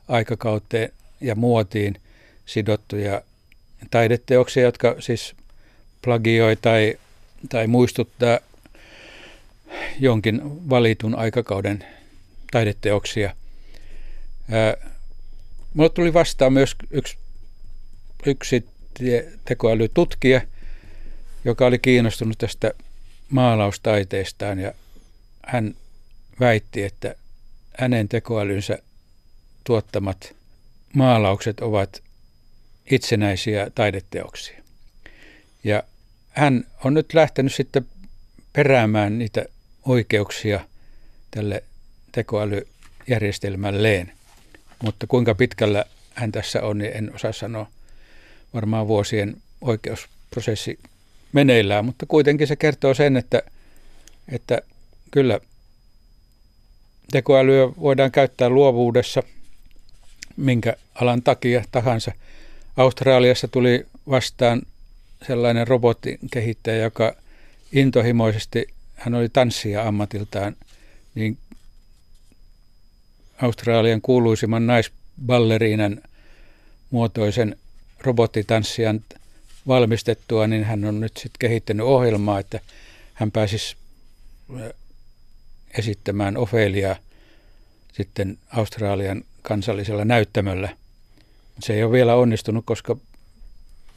aikakauteen ja muotiin sidottuja taideteoksia, jotka siis plagioi tai, tai muistuttaa jonkin valitun aikakauden taideteoksia. Mulle tuli vastaan myös yksi, yksi tekoälytutkija, joka oli kiinnostunut tästä maalaustaiteestaan ja hän väitti, että hänen tekoälynsä tuottamat maalaukset ovat itsenäisiä taideteoksia. Ja hän on nyt lähtenyt sitten peräämään niitä oikeuksia tälle tekoälyjärjestelmälleen. Mutta kuinka pitkällä hän tässä on, niin en osaa sanoa. Varmaan vuosien oikeusprosessi meneillään, mutta kuitenkin se kertoo sen, että, että kyllä tekoälyä voidaan käyttää luovuudessa minkä alan takia tahansa. Australiassa tuli vastaan sellainen kehittäjä, joka intohimoisesti, hän oli tanssija ammatiltaan, niin Australian kuuluisimman naisballeriinan muotoisen robottitanssijan valmistettua, niin hän on nyt sitten kehittänyt ohjelmaa, että hän pääsisi esittämään Ofelia sitten Australian kansallisella näyttämöllä. Se ei ole vielä onnistunut, koska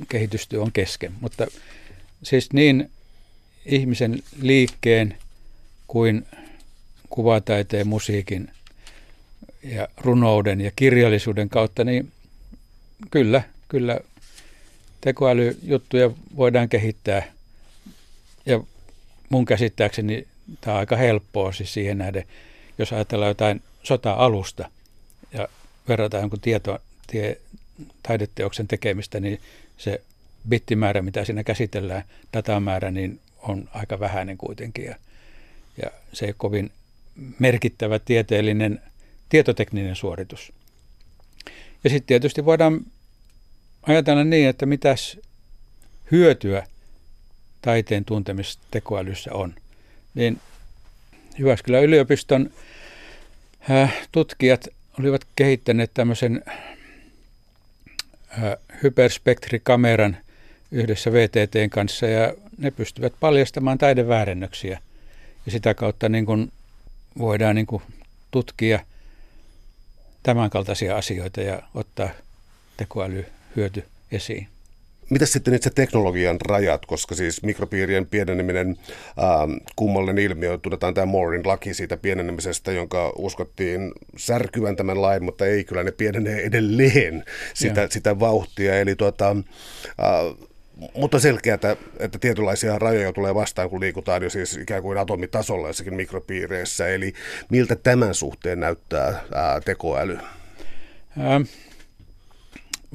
kehitystyö on kesken. Mutta siis niin ihmisen liikkeen kuin kuvataiteen, musiikin ja runouden ja kirjallisuuden kautta, niin kyllä, kyllä tekoälyjuttuja voidaan kehittää. Ja mun käsittääkseni tämä on aika helppoa siis siihen nähden, jos ajatellaan jotain sota-alusta ja verrataan jonkun tieto, tie, taideteoksen tekemistä, niin se bittimäärä, mitä siinä käsitellään, datamäärä, niin on aika vähäinen kuitenkin. Ja, ja se ei ole kovin merkittävä tieteellinen tietotekninen suoritus. Ja sitten tietysti voidaan ajatella niin, että mitäs hyötyä taiteen tuntemistekoälyssä on. Niin Jyväskylän yliopiston tutkijat olivat kehittäneet tämmöisen hyperspektrikameran yhdessä VTTn kanssa ja ne pystyvät paljastamaan taideväärennöksiä. Ja sitä kautta niin kuin voidaan niin kuin tutkia tämänkaltaisia asioita ja ottaa tekoälyhyöty esiin. Mitä sitten itse teknologian rajat, koska siis mikropiirien pieneneminen, ähm, kummallinen ilmiö, tunnetaan tämä Moorein laki siitä pienenemisestä, jonka uskottiin särkyvän tämän lain, mutta ei, kyllä ne pienenee edelleen sitä, sitä vauhtia. Eli tuota, äh, mutta selkeää, että, että tietynlaisia rajoja tulee vastaan, kun liikutaan jo siis ikään kuin atomitasolla jossakin mikropiireissä. Eli miltä tämän suhteen näyttää ää, tekoäly? Ähm,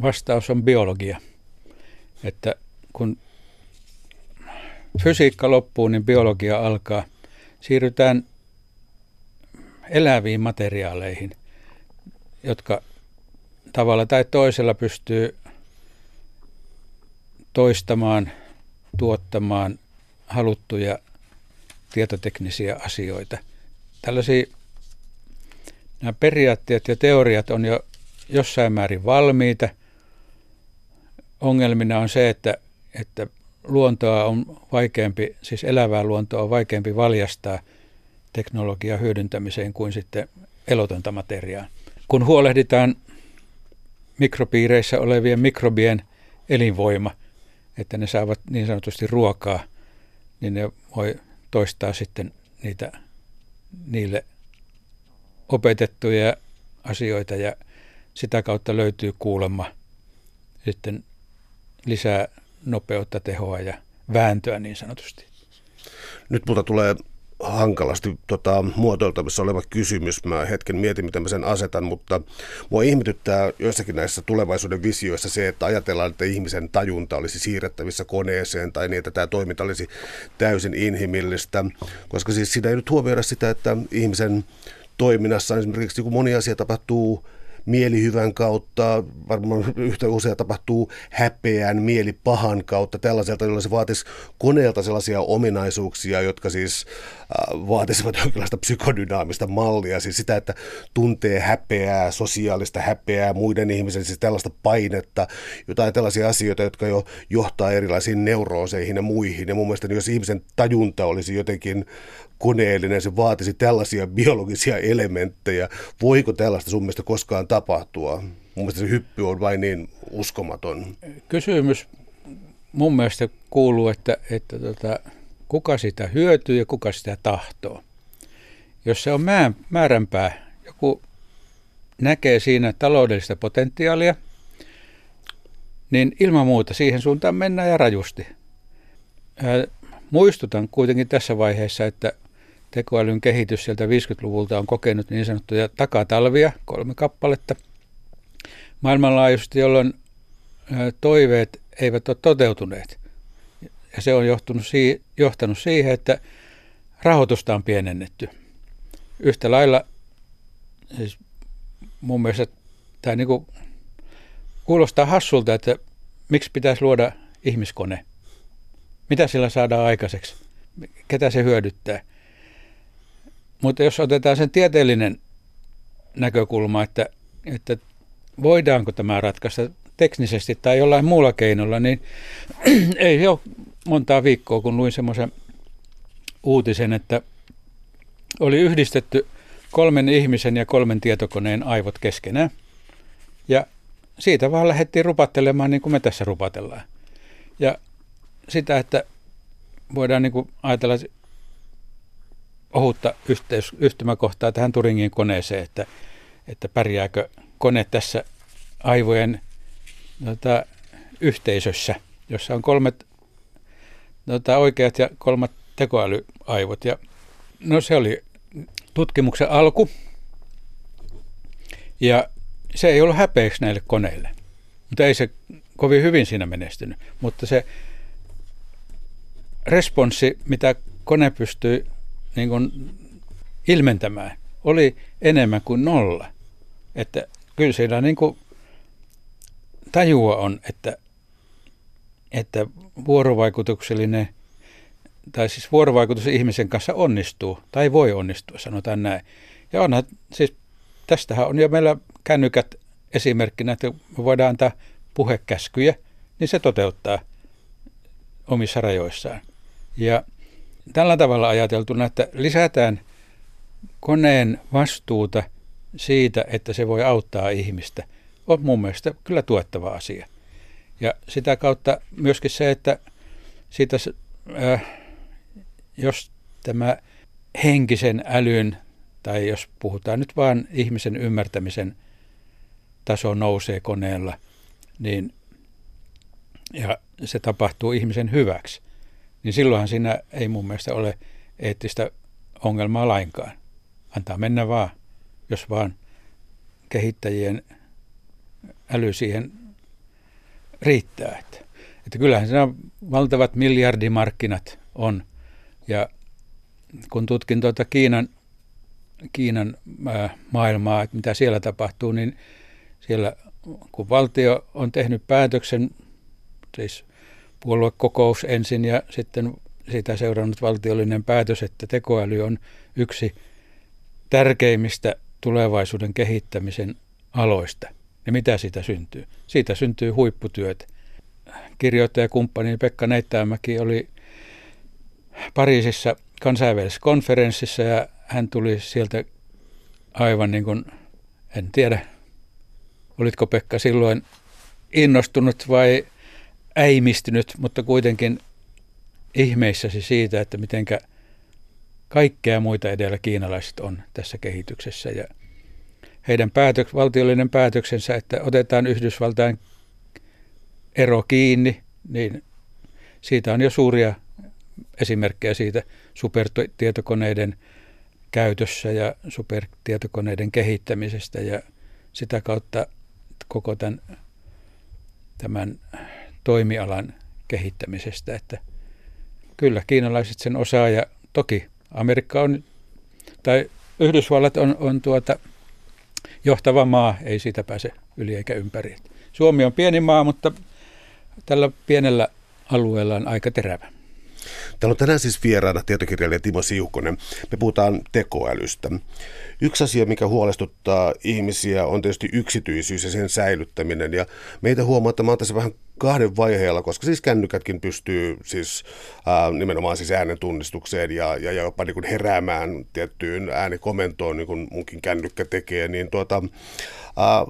vastaus on biologia. Että kun fysiikka loppuu, niin biologia alkaa. Siirrytään eläviin materiaaleihin, jotka tavalla tai toisella pystyy toistamaan, tuottamaan haluttuja tietoteknisiä asioita. Tällaisia nämä periaatteet ja teoriat on jo jossain määrin valmiita. Ongelmina on se, että, että luontoa on vaikeampi, siis elävää luontoa on vaikeampi valjastaa teknologian hyödyntämiseen kuin sitten elotonta materiaa. Kun huolehditaan mikropiireissä olevien mikrobien elinvoima, että ne saavat niin sanotusti ruokaa, niin ne voi toistaa sitten niitä niille opetettuja asioita ja sitä kautta löytyy kuulemma sitten lisää nopeutta, tehoa ja vääntöä niin sanotusti. Nyt multa tulee hankalasti tota, muotoiltavissa oleva kysymys. Mä hetken mietin, miten mä sen asetan, mutta mua ihmetyttää joissakin näissä tulevaisuuden visioissa se, että ajatellaan, että ihmisen tajunta olisi siirrettävissä koneeseen tai niin, että tämä toiminta olisi täysin inhimillistä, koska siis siinä ei nyt huomioida sitä, että ihmisen toiminnassa esimerkiksi kun moni asia tapahtuu mielihyvän kautta, varmaan yhtä usein tapahtuu häpeän, mielipahan kautta tällaiselta, jolla se vaatisi koneelta sellaisia ominaisuuksia, jotka siis äh, vaatisivat jonkinlaista psykodynaamista mallia, siis sitä, että tuntee häpeää, sosiaalista häpeää, muiden ihmisen, siis tällaista painetta, jotain tällaisia asioita, jotka jo johtaa erilaisiin neurooseihin ja muihin. Ja mun mielestä jos ihmisen tajunta olisi jotenkin koneellinen, se vaatisi tällaisia biologisia elementtejä. Voiko tällaista sun mielestä koskaan tapahtua? Mun mielestä se hyppy on vain niin uskomaton. Kysymys mun mielestä kuuluu, että, että tota, kuka sitä hyötyy ja kuka sitä tahtoo. Jos se on määränpää, joku näkee siinä taloudellista potentiaalia, niin ilman muuta siihen suuntaan mennään ja rajusti. Ää, muistutan kuitenkin tässä vaiheessa, että tekoälyn kehitys sieltä 50-luvulta on kokenut niin sanottuja takatalvia, kolme kappaletta maailmanlaajuisesti, jolloin toiveet eivät ole toteutuneet. Ja se on johtunut, johtanut siihen, että rahoitusta on pienennetty. Yhtä lailla siis mun mielestä tämä niinku kuulostaa hassulta, että miksi pitäisi luoda ihmiskone. Mitä sillä saadaan aikaiseksi? Ketä se hyödyttää? Mutta jos otetaan sen tieteellinen näkökulma, että, että voidaanko tämä ratkaista teknisesti tai jollain muulla keinolla, niin (clears throat) ei ole montaa viikkoa, kun luin semmoisen uutisen, että oli yhdistetty kolmen ihmisen ja kolmen tietokoneen aivot keskenään. Ja siitä vaan lähdettiin rupattelemaan niin kuin me tässä rupatellaan. Ja sitä, että voidaan niin kuin ajatella ohutta yhteys, yhtymäkohtaa tähän Turingin koneeseen, että, että pärjääkö kone tässä aivojen tota, yhteisössä, jossa on kolmet tota, oikeat ja kolmat tekoälyaivot. Ja, no se oli tutkimuksen alku. Ja se ei ollut häpeäksi näille koneille. Mutta ei se kovin hyvin siinä menestynyt. Mutta se responssi, mitä kone pystyi niin kuin ilmentämään, oli enemmän kuin nolla. Että kyllä siellä niin kuin tajua on, että, että vuorovaikutuksellinen tai siis vuorovaikutus ihmisen kanssa onnistuu tai voi onnistua, sanotaan näin. Ja onhan, siis tästähän on jo meillä kännykät esimerkkinä, että me voidaan antaa puhekäskyjä, niin se toteuttaa omissa rajoissaan. Ja tällä tavalla ajateltuna, että lisätään koneen vastuuta siitä, että se voi auttaa ihmistä, on mun mielestä kyllä tuettava asia. Ja sitä kautta myöskin se, että siitä, äh, jos tämä henkisen älyn, tai jos puhutaan nyt vain ihmisen ymmärtämisen taso nousee koneella, niin ja se tapahtuu ihmisen hyväksi, niin silloinhan siinä ei mun mielestä ole eettistä ongelmaa lainkaan. Antaa mennä vaan, jos vaan kehittäjien äly siihen riittää. Että, että kyllähän siinä valtavat miljardimarkkinat on. Ja kun tutkin tuota Kiinan, Kiinan maailmaa, että mitä siellä tapahtuu, niin siellä kun valtio on tehnyt päätöksen, siis puoluekokous ensin ja sitten siitä seurannut valtiollinen päätös, että tekoäly on yksi tärkeimmistä tulevaisuuden kehittämisen aloista. Ja mitä siitä syntyy? Siitä syntyy huipputyöt. Kirjoittajakumppani Pekka Neittämäki oli Pariisissa kansainvälisessä konferenssissa ja hän tuli sieltä aivan niin kuin, en tiedä, olitko Pekka silloin innostunut vai äimistynyt, mutta kuitenkin ihmeissäsi siitä, että mitenkä kaikkea muita edellä kiinalaiset on tässä kehityksessä. Ja heidän päätök, valtiollinen päätöksensä, että otetaan Yhdysvaltain ero kiinni, niin siitä on jo suuria esimerkkejä siitä supertietokoneiden käytössä ja supertietokoneiden kehittämisestä ja sitä kautta koko tämän, tämän toimialan kehittämisestä. Että kyllä kiinalaiset sen osaa ja toki Amerikka on, tai Yhdysvallat on, on tuota, johtava maa, ei siitä pääse yli eikä ympäri. Suomi on pieni maa, mutta tällä pienellä alueella on aika terävä. Täällä on tänään siis vieraana tietokirjailija Timo Siukonen. Me puhutaan tekoälystä. Yksi asia, mikä huolestuttaa ihmisiä, on tietysti yksityisyys ja sen säilyttäminen. Ja meitä huomaa, että mä oon tässä vähän kahden vaiheella, koska siis kännykätkin pystyy siis ää, nimenomaan siis äänen tunnistukseen ja, ja, jopa niin kuin heräämään tiettyyn äänikomentoon, niin kuin munkin kännykkä tekee, niin tuota, ää,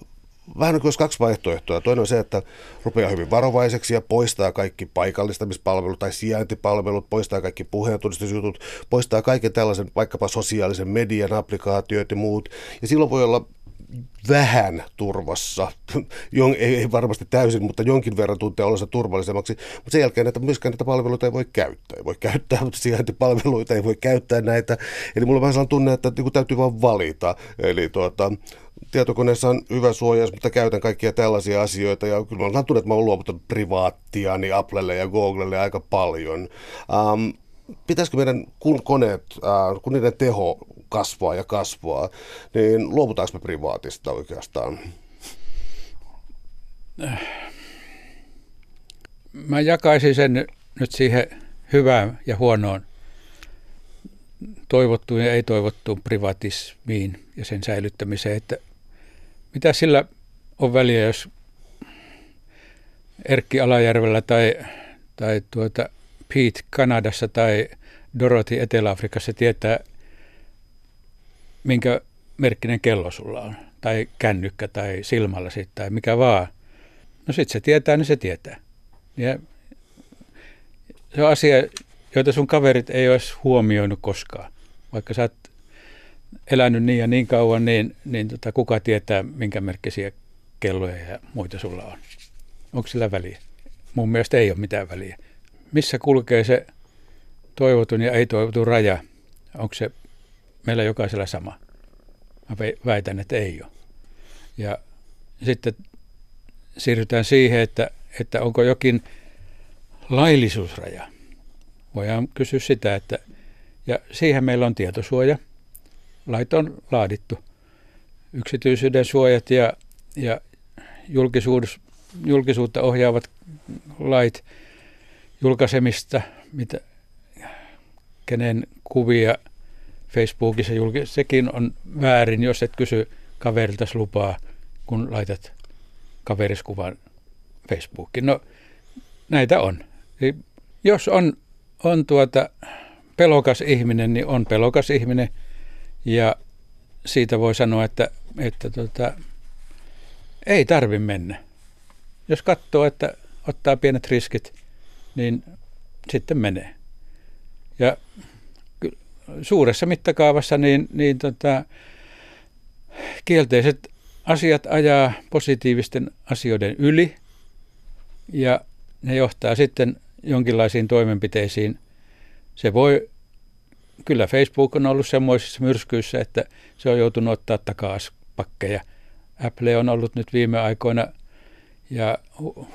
vähän niin kuin kaksi vaihtoehtoa. Toinen on se, että rupeaa hyvin varovaiseksi ja poistaa kaikki paikallistamispalvelut tai sijaintipalvelut, poistaa kaikki puheentunnistusjutut, poistaa kaiken tällaisen vaikkapa sosiaalisen median applikaatiot ja muut. Ja silloin voi olla vähän turvassa, Jon, ei, ei varmasti täysin, mutta jonkin verran tuntee olonsa turvallisemmaksi, mutta sen jälkeen että myöskään näitä palveluita ei voi käyttää. Ei voi käyttää sijaintipalveluita, ei voi käyttää näitä. Eli mulla on vähän sellainen tunne, että niin täytyy vaan valita. Eli tuota, tietokoneessa on hyvä suojaus, mutta käytän kaikkia tällaisia asioita. Ja kyllä mä olen tunne, että mä olen luovuttanut privaattia niin Applelle ja Googlelle aika paljon. Um, pitäisikö meidän, kun koneet, äh, kun niiden teho kasvaa ja kasvaa, niin luovutaanko me privaatista oikeastaan? Mä jakaisin sen nyt siihen hyvään ja huonoon toivottuun ja ei-toivottuun privatismiin ja sen säilyttämiseen, että mitä sillä on väliä, jos Erkki Alajärvellä tai, tai tuota Pete Kanadassa tai Dorothy Etelä-Afrikassa tietää, minkä merkkinen kello sulla on, tai kännykkä, tai silmällä tai mikä vaan. No sitten se tietää, niin se tietää. Ja se on asia, joita sun kaverit ei olisi huomioinut koskaan. Vaikka sä oot elänyt niin ja niin kauan, niin, niin tota, kuka tietää, minkä merkkisiä kelloja ja muita sulla on. Onko sillä väliä? Mun mielestä ei ole mitään väliä. Missä kulkee se toivotun ja ei-toivotun raja? Onko se meillä jokaisella sama? Mä väitän, että ei ole. Ja sitten siirrytään siihen, että, että onko jokin laillisuusraja. Voidaan kysyä sitä, että ja siihen meillä on tietosuoja. Lait on laadittu. Yksityisyyden suojat ja, ja julkisuus, julkisuutta ohjaavat lait julkaisemista, mitä, kenen kuvia Facebookissa julki, sekin on väärin, jos et kysy kaverilta lupaa, kun laitat kaveriskuvan Facebookiin. No, näitä on. Eli jos on, on tuota pelokas ihminen, niin on pelokas ihminen. Ja siitä voi sanoa, että, että tota, ei tarvi mennä. Jos katsoo, että ottaa pienet riskit, niin sitten menee. Ja suuressa mittakaavassa niin, niin tota, kielteiset asiat ajaa positiivisten asioiden yli ja ne johtaa sitten jonkinlaisiin toimenpiteisiin. Se voi, kyllä Facebook on ollut semmoisissa myrskyissä, että se on joutunut ottaa takaispakkeja. Apple on ollut nyt viime aikoina ja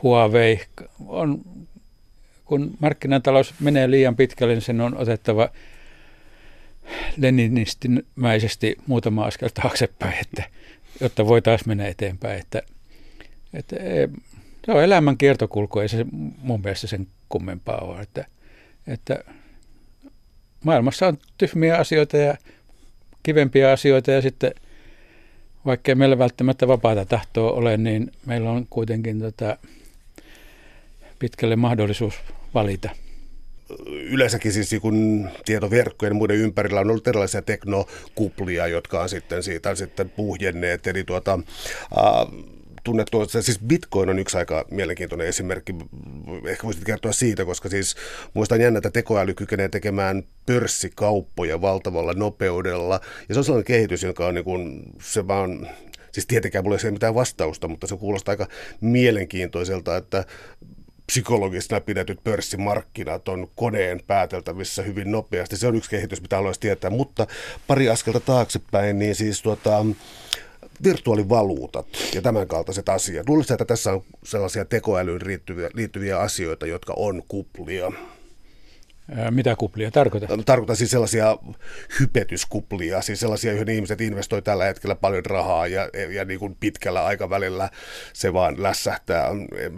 Huawei on, kun markkinatalous menee liian pitkälle, niin sen on otettava leninistimäisesti muutama askel taaksepäin, että, jotta voi taas mennä eteenpäin. Että, että e, se on elämän kiertokulku, ei se mun mielestä sen kummempaa ole. Että, että maailmassa on tyhmiä asioita ja kivempiä asioita ja sitten vaikka meillä välttämättä vapaata tahtoa ole, niin meillä on kuitenkin tota, pitkälle mahdollisuus valita yleensäkin siis kun tietoverkkojen ja muiden ympärillä on ollut erilaisia teknokuplia, jotka on sitten siitä sitten puhjenneet. Eli tuota, äh, tunnettu, siis Bitcoin on yksi aika mielenkiintoinen esimerkki. Ehkä voisit kertoa siitä, koska siis muistan jännä, että tekoäly kykenee tekemään pörssikauppoja valtavalla nopeudella. Ja se on sellainen kehitys, joka on niin kuin, se vaan Siis tietenkään mulla ei ole mitään vastausta, mutta se kuulostaa aika mielenkiintoiselta, että psykologisena pidetyt pörssimarkkinat on koneen pääteltävissä hyvin nopeasti. Se on yksi kehitys, mitä haluaisi tietää. Mutta pari askelta taaksepäin, niin siis tuota, virtuaalivaluutat ja tämän kaltaiset asiat. Luulisin, että tässä on sellaisia tekoälyyn liittyviä, liittyviä asioita, jotka on kuplia. Mitä kuplia tarkoitat? Tarkoitan siis sellaisia hypetyskuplia, siis sellaisia, joihin ihmiset investoi tällä hetkellä paljon rahaa ja, ja niin kuin pitkällä aikavälillä se vaan lässähtää.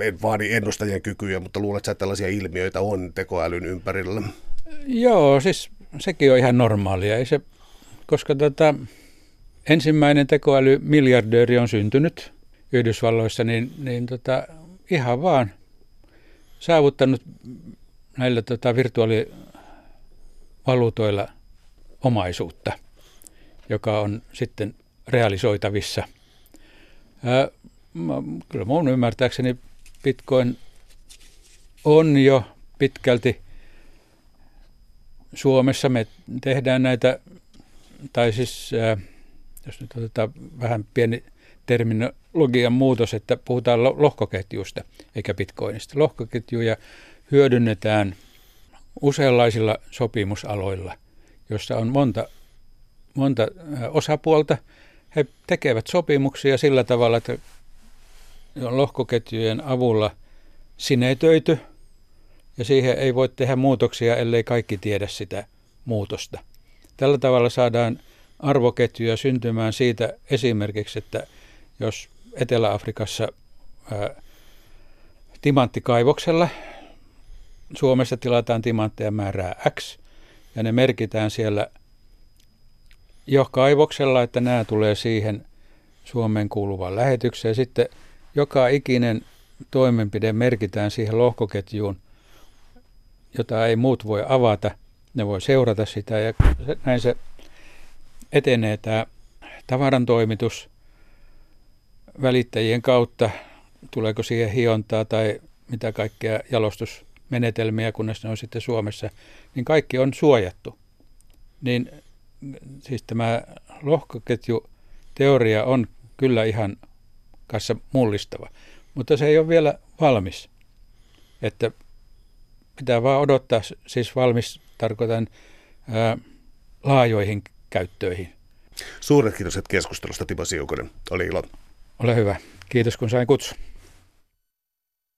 En vaadi ennustajien kykyjä, mutta luulet että tällaisia ilmiöitä on tekoälyn ympärillä? Joo, siis sekin on ihan normaalia. Ei se, koska tota, ensimmäinen tekoälymiljardööri on syntynyt Yhdysvalloissa, niin, niin tota, ihan vaan saavuttanut näillä tota, virtuaalivaluutoilla omaisuutta, joka on sitten realisoitavissa. Ää, kyllä mun ymmärtääkseni Bitcoin on jo pitkälti Suomessa. Me tehdään näitä, tai siis ää, jos nyt otetaan vähän pieni terminologian muutos, että puhutaan lohkoketjusta eikä bitcoinista. Lohkoketjuja hyödynnetään useanlaisilla sopimusaloilla, jossa on monta, monta osapuolta. He tekevät sopimuksia sillä tavalla, että lohkoketjujen avulla sinetöity, ja siihen ei voi tehdä muutoksia, ellei kaikki tiedä sitä muutosta. Tällä tavalla saadaan arvoketjuja syntymään siitä esimerkiksi, että jos Etelä-Afrikassa ää, timanttikaivoksella Suomessa tilataan timantteja määrää X ja ne merkitään siellä jo kaivoksella, että nämä tulee siihen Suomeen kuuluvaan lähetykseen. Sitten joka ikinen toimenpide merkitään siihen lohkoketjuun, jota ei muut voi avata. Ne voi seurata sitä ja näin se etenee tämä tavaran toimitus välittäjien kautta. Tuleeko siihen hiontaa tai mitä kaikkea jalostus menetelmiä, kunnes ne on sitten Suomessa, niin kaikki on suojattu. Niin siis tämä lohkoketjuteoria on kyllä ihan kanssa mullistava, mutta se ei ole vielä valmis. Että pitää vaan odottaa, siis valmis tarkoitan ää, laajoihin käyttöihin. Suuret kiitokset keskustelusta, Timo Siukonen. Oli ilo. Ole hyvä. Kiitos kun sain kutsun.